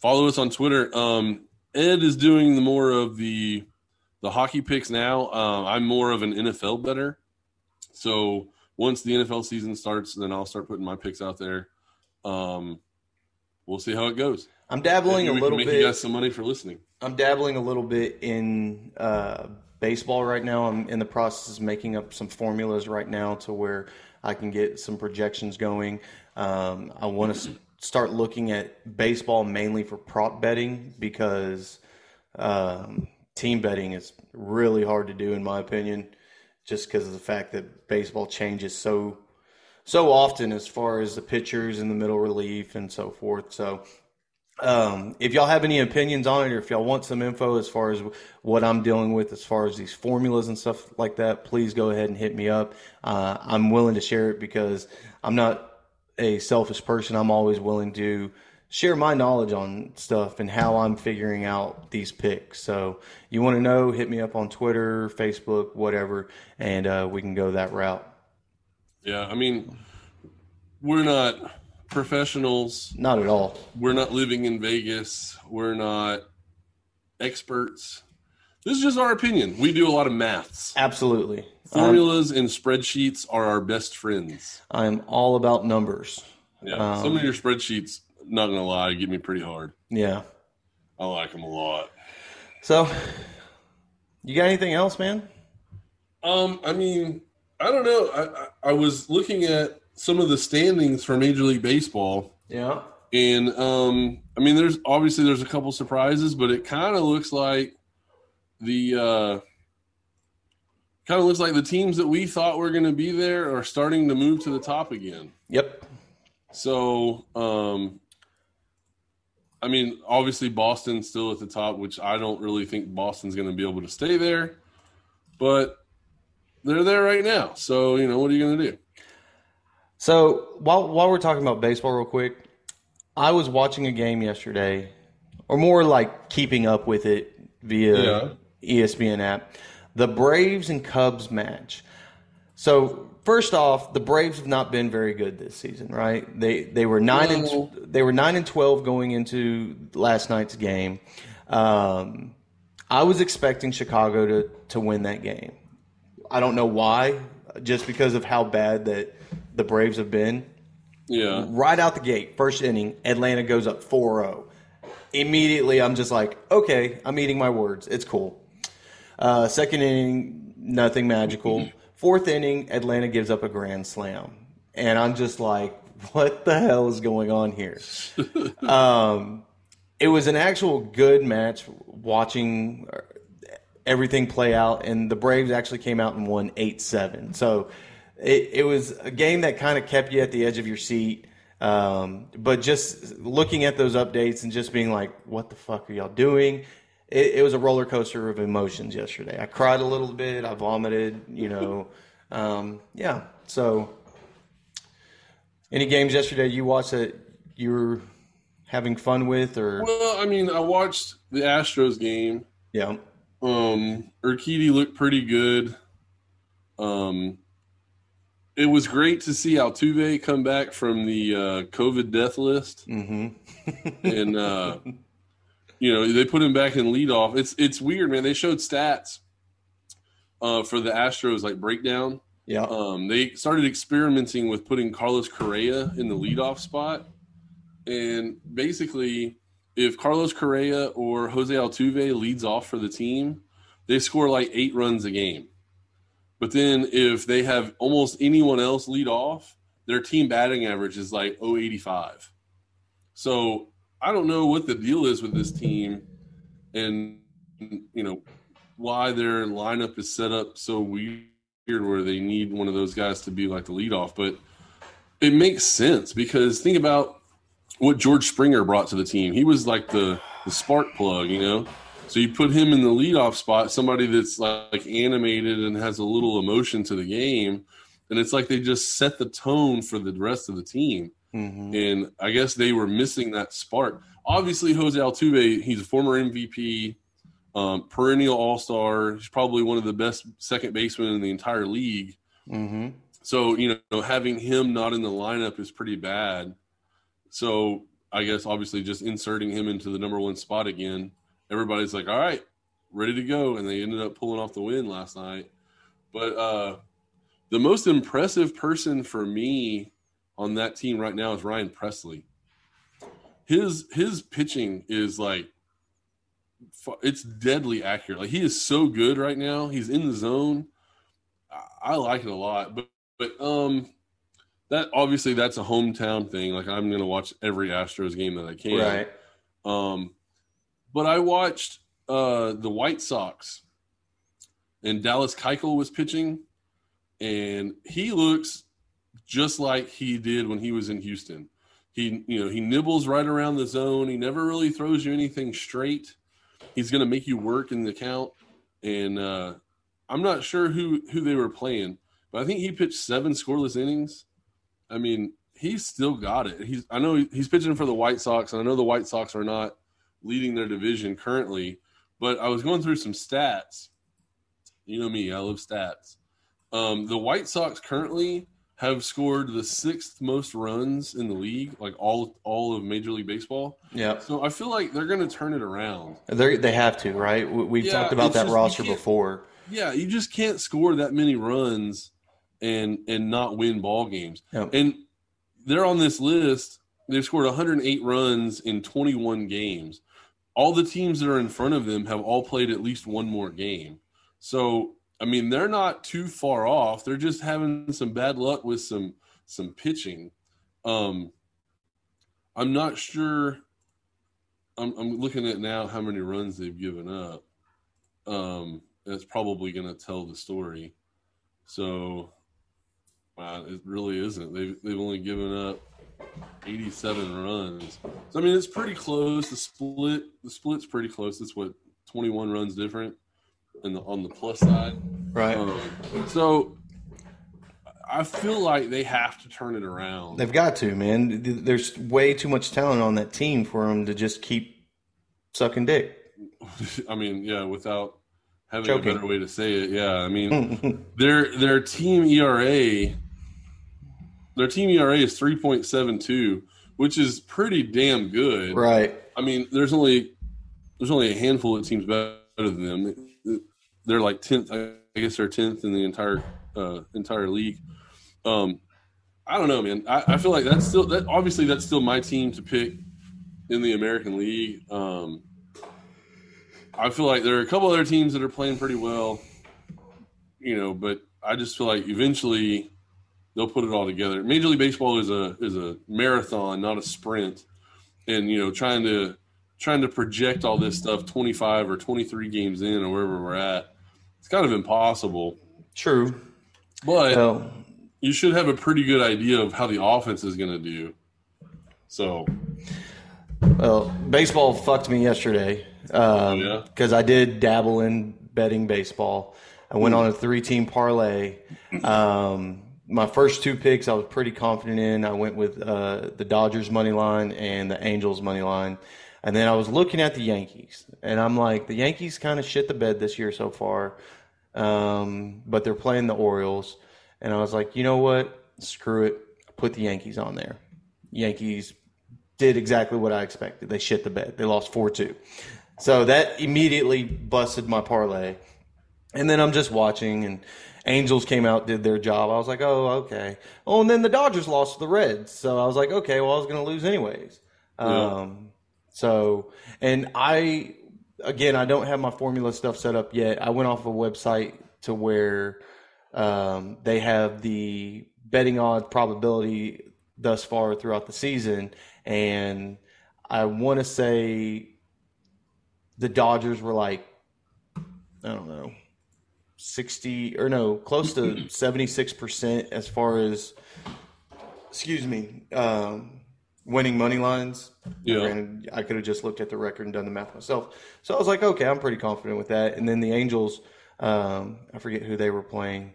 follow us on Twitter. Um, Ed is doing the more of the the hockey picks now. Um, I'm more of an NFL better. So once the NFL season starts, then I'll start putting my picks out there. Um, we'll see how it goes. I'm dabbling a little bit. you guys some money for listening. I'm dabbling a little bit in uh, baseball right now. I'm in the process of making up some formulas right now to where I can get some projections going. Um, I want to start looking at baseball mainly for prop betting because um, team betting is really hard to do, in my opinion, just because of the fact that baseball changes so so often as far as the pitchers and the middle relief and so forth. So um, if y'all have any opinions on it or if y'all want some info as far as what I'm dealing with as far as these formulas and stuff like that, please go ahead and hit me up. Uh, I'm willing to share it because I'm not a selfish person. I'm always willing to share my knowledge on stuff and how I'm figuring out these picks. So you want to know, hit me up on Twitter, Facebook, whatever, and uh, we can go that route. Yeah, I mean, we're not professionals. Not at all. We're not living in Vegas. We're not experts. This is just our opinion. We do a lot of maths. Absolutely. Formulas and spreadsheets are our best friends. I'm all about numbers. Yeah. Um, Some of your spreadsheets, not gonna lie, get me pretty hard. Yeah. I like them a lot. So, you got anything else, man? Um, I mean, I don't know. I, I, I was looking at some of the standings for Major League Baseball, Yeah. and um, I mean, there's obviously there's a couple surprises, but it kind of looks like the uh, kind of looks like the teams that we thought were going to be there are starting to move to the top again. Yep. So, um, I mean, obviously Boston's still at the top, which I don't really think Boston's going to be able to stay there, but they're there right now. So, you know, what are you going to do? So while while we're talking about baseball, real quick, I was watching a game yesterday, or more like keeping up with it via ESPN app. The Braves and Cubs match. So first off, the Braves have not been very good this season, right? They they were nine No. and they were nine and twelve going into last night's game. Um, I was expecting Chicago to to win that game. I don't know why, just because of how bad that the Braves have been. Yeah. Right out the gate, first inning, Atlanta goes up 4 0. Immediately, I'm just like, okay, I'm eating my words. It's cool. Uh, second inning, nothing magical. Fourth inning, Atlanta gives up a grand slam. And I'm just like, what the hell is going on here? um, it was an actual good match watching uh, everything play out, and the Braves actually came out and won 8 7. So it, it was a game that kind of kept you at the edge of your seat. Um, but just looking at those updates and just being like, what the fuck are y'all doing? It, it was a roller coaster of emotions yesterday. I cried a little bit, I vomited, you know. Um, yeah. So, any games yesterday you watched that you were having fun with, or Well, I mean, I watched the Astros game. yeah, Um, Urquidy looked pretty good. Um, it was great to see Altuve come back from the uh, COVID death list, mm-hmm. and uh, you know they put him back in leadoff. It's it's weird, man. They showed stats uh, for the Astros like breakdown. yeah, Um, they started experimenting with putting Carlos Correa in the leadoff spot, and basically, if Carlos Correa or Jose Altuve leads off for the team, they score like eight runs a game. But then if they have almost anyone else lead off, their team batting average is like 085. So I don't know what the deal is with this team, and you know why their lineup is set up so weird where they need one of those guys to be like the leadoff, but it makes sense because think about what George Springer brought to the team. He was like the the spark plug, you know. So you put him in the leadoff spot, somebody that's like animated and has a little emotion to the game, and it's like they just set the tone for the rest of the team. Mm-hmm. And I guess they were missing that spark. Obviously, Jose Altuve, he's a former MVP, um, perennial All Star. He's probably one of the best second basemen in the entire league. Mm-hmm. So you know, having him not in the lineup is pretty bad. So I guess obviously just inserting him into the number one spot again, everybody's like, all right, ready to go, and they ended up pulling off the win last night. But uh, the most impressive person for me on that team right now is Ryan Pressly. His his pitching is like it's deadly accurate. Like he is so good right now. He's in the zone. I, I like it a lot. But but um that obviously that's a hometown thing. Like I'm gonna watch every Astros game that I can. Right. Um, but I watched uh, the White Sox, and Dallas Keuchel was pitching, and he looks just like he did when he was in Houston. He, you know, he nibbles right around the zone. He never really throws you anything straight. He's going to make you work in the count, and uh, I'm not sure who who they were playing, but I think he pitched seven scoreless innings. I mean, he's still got it. He's I know he's pitching for the White Sox, and I know the White Sox are not leading their division currently, but I was going through some stats. You know me, I love stats. Um, the White Sox currently have scored the sixth most runs in the league, like all all of Major League Baseball. Yeah. So I feel like they're going to turn it around. They they have to, right? We- We've Yeah, talked about that just- roster before. Yeah, you just can't score that many runs and and not win ball games. Yep. And they're on this list. They've scored 108 runs in 21 games. All the teams that are in front of them have all played at least one more game. So, I mean, they're not too far off. They're just having some bad luck with some some pitching. Um, I'm not sure. I'm, I'm looking at now how many runs they've given up. Um, that's probably going to tell the story. So, wow, it really isn't. They've they've only given up 87 runs. So I mean, it's pretty close. The split the split's pretty close. It's what 21 runs different, in the on the plus side. Right. Um, so I feel like they have to turn it around. They've got to, man. There's way too much talent on that team for them to just keep sucking dick. I mean, yeah, without having Choking. a better way to say it, yeah. I mean, their their team ERA, their team ERA is three point seven two, which is pretty damn good. right. I mean, there's only there's only a handful of teams better than them. They're like tenth. I guess they're tenth in the entire uh, entire league. Um, I don't know, man. I, I feel like that's still that. Obviously, that's still my team to pick in the American League. Um, I feel like there are a couple other teams that are playing pretty well, you know, but I just feel like eventually they'll put it all together. Major League Baseball is a is a marathon, not a sprint, and you know, trying to trying to project all this stuff 25 or 23 games in or wherever we're at, it's kind of impossible. True. But Well, you should have a pretty good idea of how the offense is going to do. So, well, baseball fucked me yesterday because Yeah. I did dabble in betting baseball. I went on a three-team parlay. Um, my first two picks, I was pretty confident in. I went with uh, the Dodgers money line and the Angels money line, and then I was looking at the Yankees, and I'm like, the Yankees kind of shit the bed this year so far, um, but they're playing the Orioles, and I was like, you know what? Screw it. Put the Yankees on there. Yankees did exactly what I expected. They shit the bed. They lost 4 2. So that immediately busted my parlay. And then I'm just watching, and Angels came out, did their job. I was like, oh, okay. Oh, and then the Dodgers lost to the Reds. So I was like, okay, well, I was going to lose anyways. Um, so, and I, again, I don't have my formula stuff set up yet. I went off a website to where um, they have the betting odds probability thus far throughout the season. And I want to say the Dodgers were like, I don't know, 60 or no, close to 76% as far as, excuse me, um, winning money lines. Yeah. Granted, I could have just looked at the record and done the math myself. So I was like, okay, I'm pretty confident with that. And then the Angels, um, I forget who they were playing.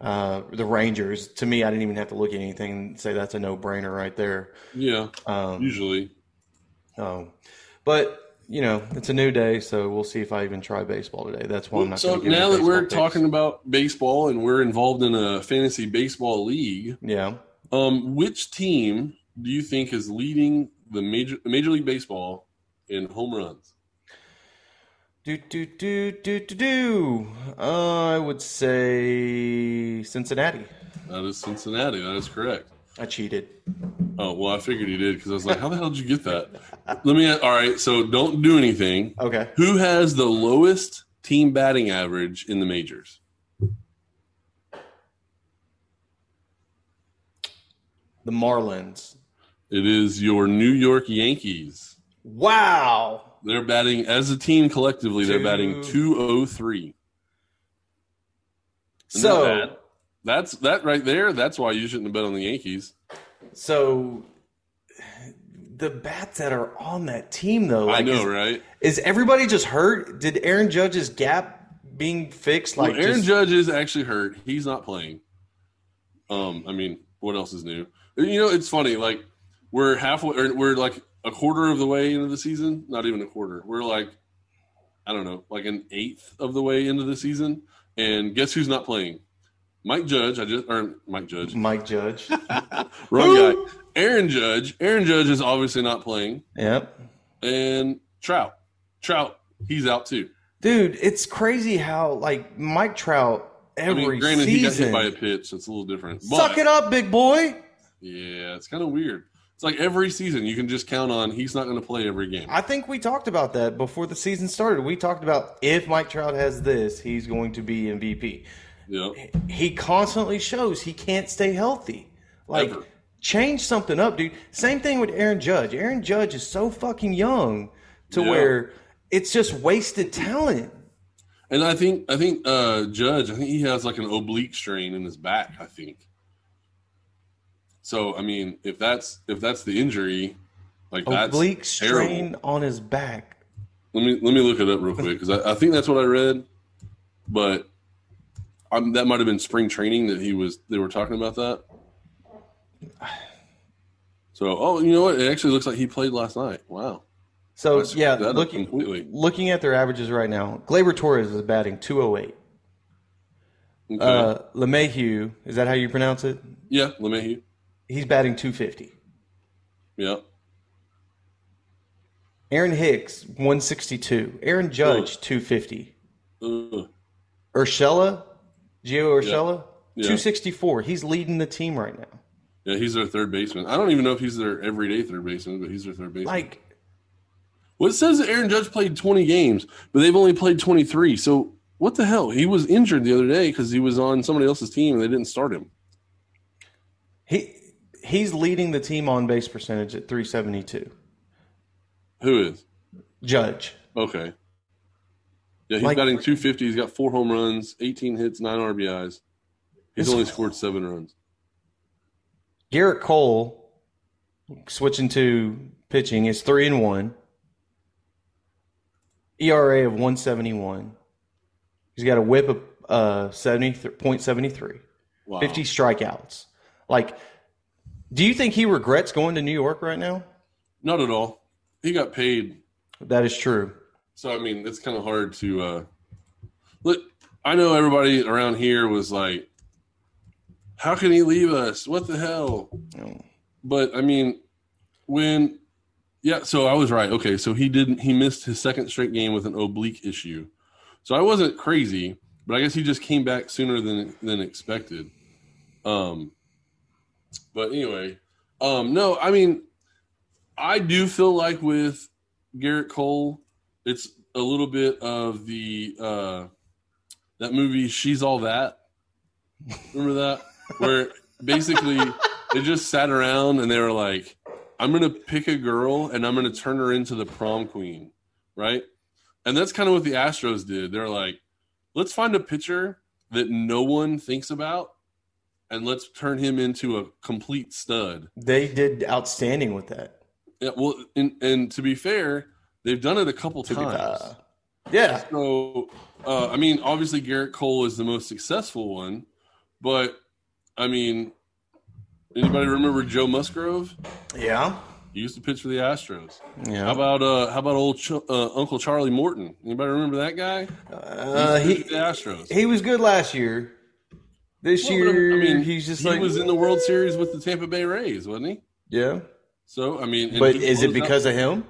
Uh, the Rangers. To me, I didn't even have to look at anything and say that's a no brainer right there. yeah, Um, usually. um, but you know, it's a new day, so we'll see if I even try baseball today. That's why I'm not. So now that we're picks. talking about baseball and we're involved in a fantasy baseball league, yeah, um, which team do you think is leading the major Major League Baseball in home runs? do do do do do do. Uh, I would say Cincinnati. That is Cincinnati. That is correct. I cheated. Oh well, I figured you did because I was like, "How the hell did you get that?" Let me. All right, so don't do anything. Okay, Who has the lowest team batting average in the majors? the Marlins. It is your New York Yankees. Wow. They're batting as a team collectively. They're batting two oh three. So That's that right there. That's why you shouldn't have bet on the Yankees. so the bats that are on that team though, I know, is, right? is everybody just hurt? Did Aaron Judge's gap being fixed? Like well, Aaron just- Judge is actually hurt. He's not playing. Um, I mean, what else is new? You know, it's funny. Like we're halfway, or we're like a quarter of the way into the season. Not even a quarter. We're like, I don't know, like an eighth of the way into the season. And guess who's not playing? Mike Judge. I just or Mike Judge. Mike Judge. Wrong guy. Aaron Judge. Aaron Judge is obviously not playing. yep. And Trout. Trout. He's out too. Dude, it's crazy how like Mike Trout I every mean, granted, he got season. hit by a pitch. It's a little different. But, Suck it up, big boy. Yeah, it's kind of weird. It's like every season you can just count on he's not going to play every game. I think we talked about that before the season started. We talked about if Mike Trout has this, he's going to be MVP. Yeah. He constantly shows he can't stay healthy. Like Ever. change something up, dude. Same thing with Aaron Judge. Aaron Judge is so fucking young to Yeah. where it's just wasted talent. And I think I think uh Judge, I think he has like an oblique strain in his back, I think. So I mean, if that's if that's the injury, like that's Oblique terrible. strain on his back. Let me let me look it up real quick because I, I think that's what I read, but um, that might have been spring training that he was they were talking about that. So oh, you know what? It actually looks like he played last night. Wow. So yeah, looking completely. looking at their averages right now, Gleyber Torres is batting 208. Okay. Uh, LeMahieu, is that how you pronounce it? yeah, LeMahieu. He's batting 250. Yeah. Aaron Hicks 162. Aaron Judge 250. Uh, Urshela, Gio Urshela Yeah. 264. He's leading the team right now. yeah, he's their third baseman. I don't even know if he's their everyday third baseman, but he's their third baseman. Like Well, it says that Aaron Judge played 20 games, but they've only played 23. So what the hell? He was injured the other day because he was on somebody else's team and they didn't start him. he he's leading the team on base percentage at 372. Who is? Judge. Okay. Yeah, he's Like- batting 250. He's got four home runs, 18 hits, nine RBIs. He's only scored seven runs. Gerrit Cole switching to pitching is 3 and 1. ERA of 171. He's got a whip of uh 70.73. Wow. 50 strikeouts. Like do you think he regrets going to New York right now? Not at all. He got paid. That is true. So, I mean, it's kind of hard to. Uh, look, I know everybody around here was like, how can he leave us? What the hell? But I mean, when yeah, so I was right. Okay, so he didn't he missed his second straight game with an oblique issue. So I wasn't crazy, but I guess he just came back sooner than than expected. Um but anyway, um no, I mean I do feel like with Gerrit Cole, it's a little bit of the uh that movie She's All That. Remember that? Where basically they just sat around and they were like, I'm going to pick a girl and I'm going to turn her into the prom queen. Right. And that's kind of what the Astros did. They're like, let's find a pitcher that no one thinks about and let's turn him into a complete stud. They did outstanding with that. Yeah, well, and, and to be fair, they've done it a couple To times. uh, yeah. So, uh, I mean, obviously Gerrit Cole is the most successful one, but I mean, anybody remember Joe Musgrove? Yeah. He used to pitch for the Astros. Yeah. How about uh, how about old Ch- uh, Uncle Charlie Morton? Anybody remember that guy? uh, He he for the Astros. he was good last year. This Well, year, I mean, he's just he like was in the World Series with the Tampa Bay Rays, wasn't he? yeah. So I mean, But is it closed out- because of him?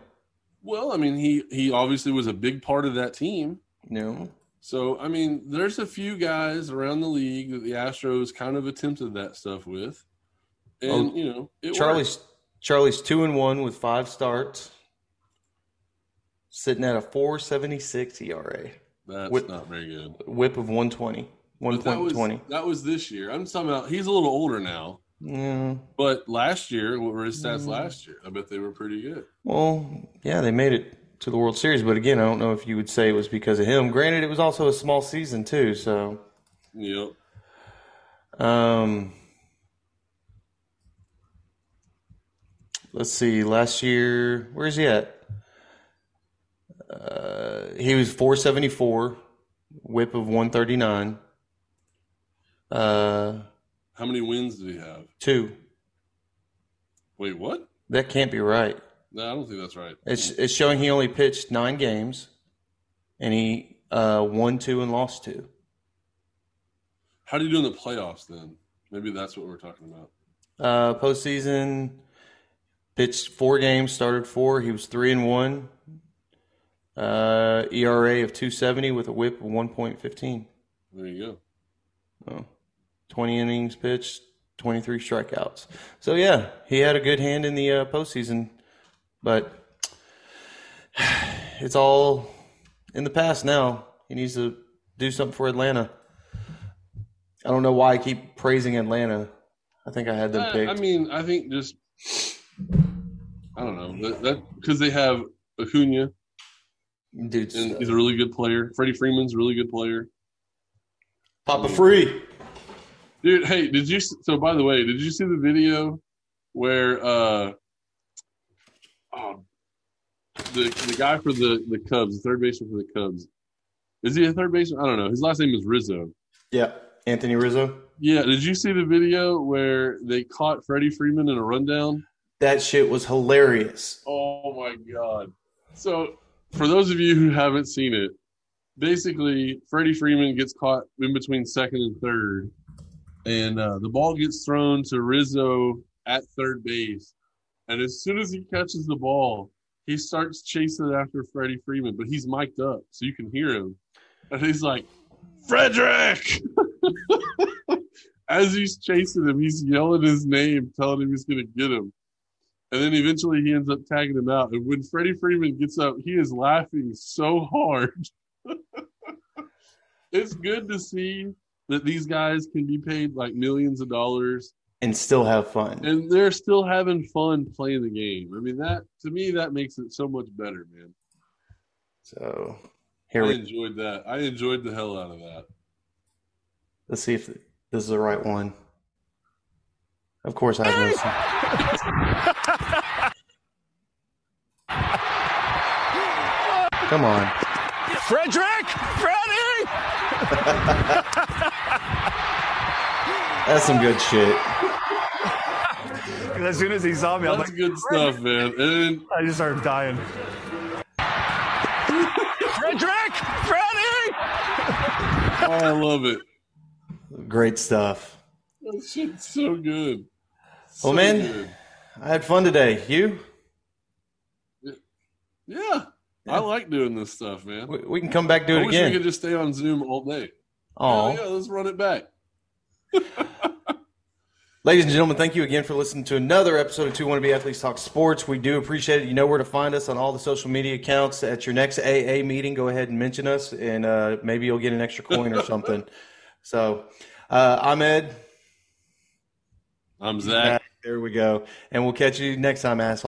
Well, I mean, he he obviously was a big part of that team. No. So I mean, there's a few guys around the league that the Astros kind of attempted that stuff with, and Oh, you know, it worked. Charlie's Charlie's two and one with five starts, sitting at a four seventy six ERA, That's with- not very good. whip of one twenty. One But that was that was this year. I'm talking about. He's a little older now, Yeah. but last year, what were his stats Mm. last year? I bet they were pretty good. Well, yeah, they made it to the World Series, but again, I don't know if you would say it was because of him. Granted, it was also a small season too, so Yep. um let's see, last year, where's he at? Uh, he was 474, whip of 139. Uh, How many wins did he have? two. Wait, what? That can't be right. No, I don't think that's right. It's it's showing he only pitched nine games, and he uh, won two and lost two. How did he do in the playoffs then? Maybe that's what we're talking about. Uh, postseason pitched four games, started four. He was three and one. Uh, ERA of two seventy with a WHIP of one point fifteen. There you go. Twenty innings pitched, twenty three strikeouts. So yeah, he had a good hand in the uh, postseason, but it's all in the past now. He needs to do something for Atlanta. I don't know why I keep praising Atlanta. I think I had them picked. I mean, I think just I don't know that because they have Acuna. Dude, he's a really good player. Freddie Freeman's a really good player. Papa Free. Dude, hey, did you? So, by the way, did you see the video where uh, oh, the the guy for the the Cubs, the third baseman for the Cubs, is he a third baseman? I don't know. His last name is Rizzo. Yeah, Anthony Rizzo. Yeah, did you see the video where they caught Freddie Freeman in a rundown? That shit was hilarious. Oh my god! So, for those of you who haven't seen it, basically Freddie Freeman gets caught in between second and third, and uh, the ball gets thrown to Rizzo at third base, and as soon as he catches the ball, he starts chasing after Freddie Freeman, but he's mic'd up so you can hear him, and he's like, "Frederick!" As he's chasing him, he's yelling his name, telling him he's going to get him. And then eventually he ends up tagging him out. And when Freddie Freeman gets up, he is laughing so hard. it's good to see that these guys can be paid like millions of dollars And still have fun. and they're still having fun playing the game. I mean, that to me, that makes it so much better, man. So here I we enjoyed that. I enjoyed the hell out of that. let's see if this is the right one. Of course I listen. Come on. Frederick! Freddie! That's some good shit. As soon as he saw me, I'm That's like, good stuff, man. And I just started dying. Frederick! Freddie! oh, I love it. Great stuff. That shit's so good. Well, So man, good. I had fun today. You? Yeah, I like doing this stuff, man. We, we can come back do I it wish we again. could just stay on Zoom all day. Oh, yeah, let's run it back. Ladies and gentlemen, thank you again for listening to another episode of Two Wannabe Athletes Talk Sports. We do appreciate it. You know where to find us on all the social media accounts. At your next AA meeting, go ahead and mention us, and uh, maybe you'll get an extra coin or something. So, uh, I'm Ed. I'm Zach. There we go. And we'll catch you next time, asshole.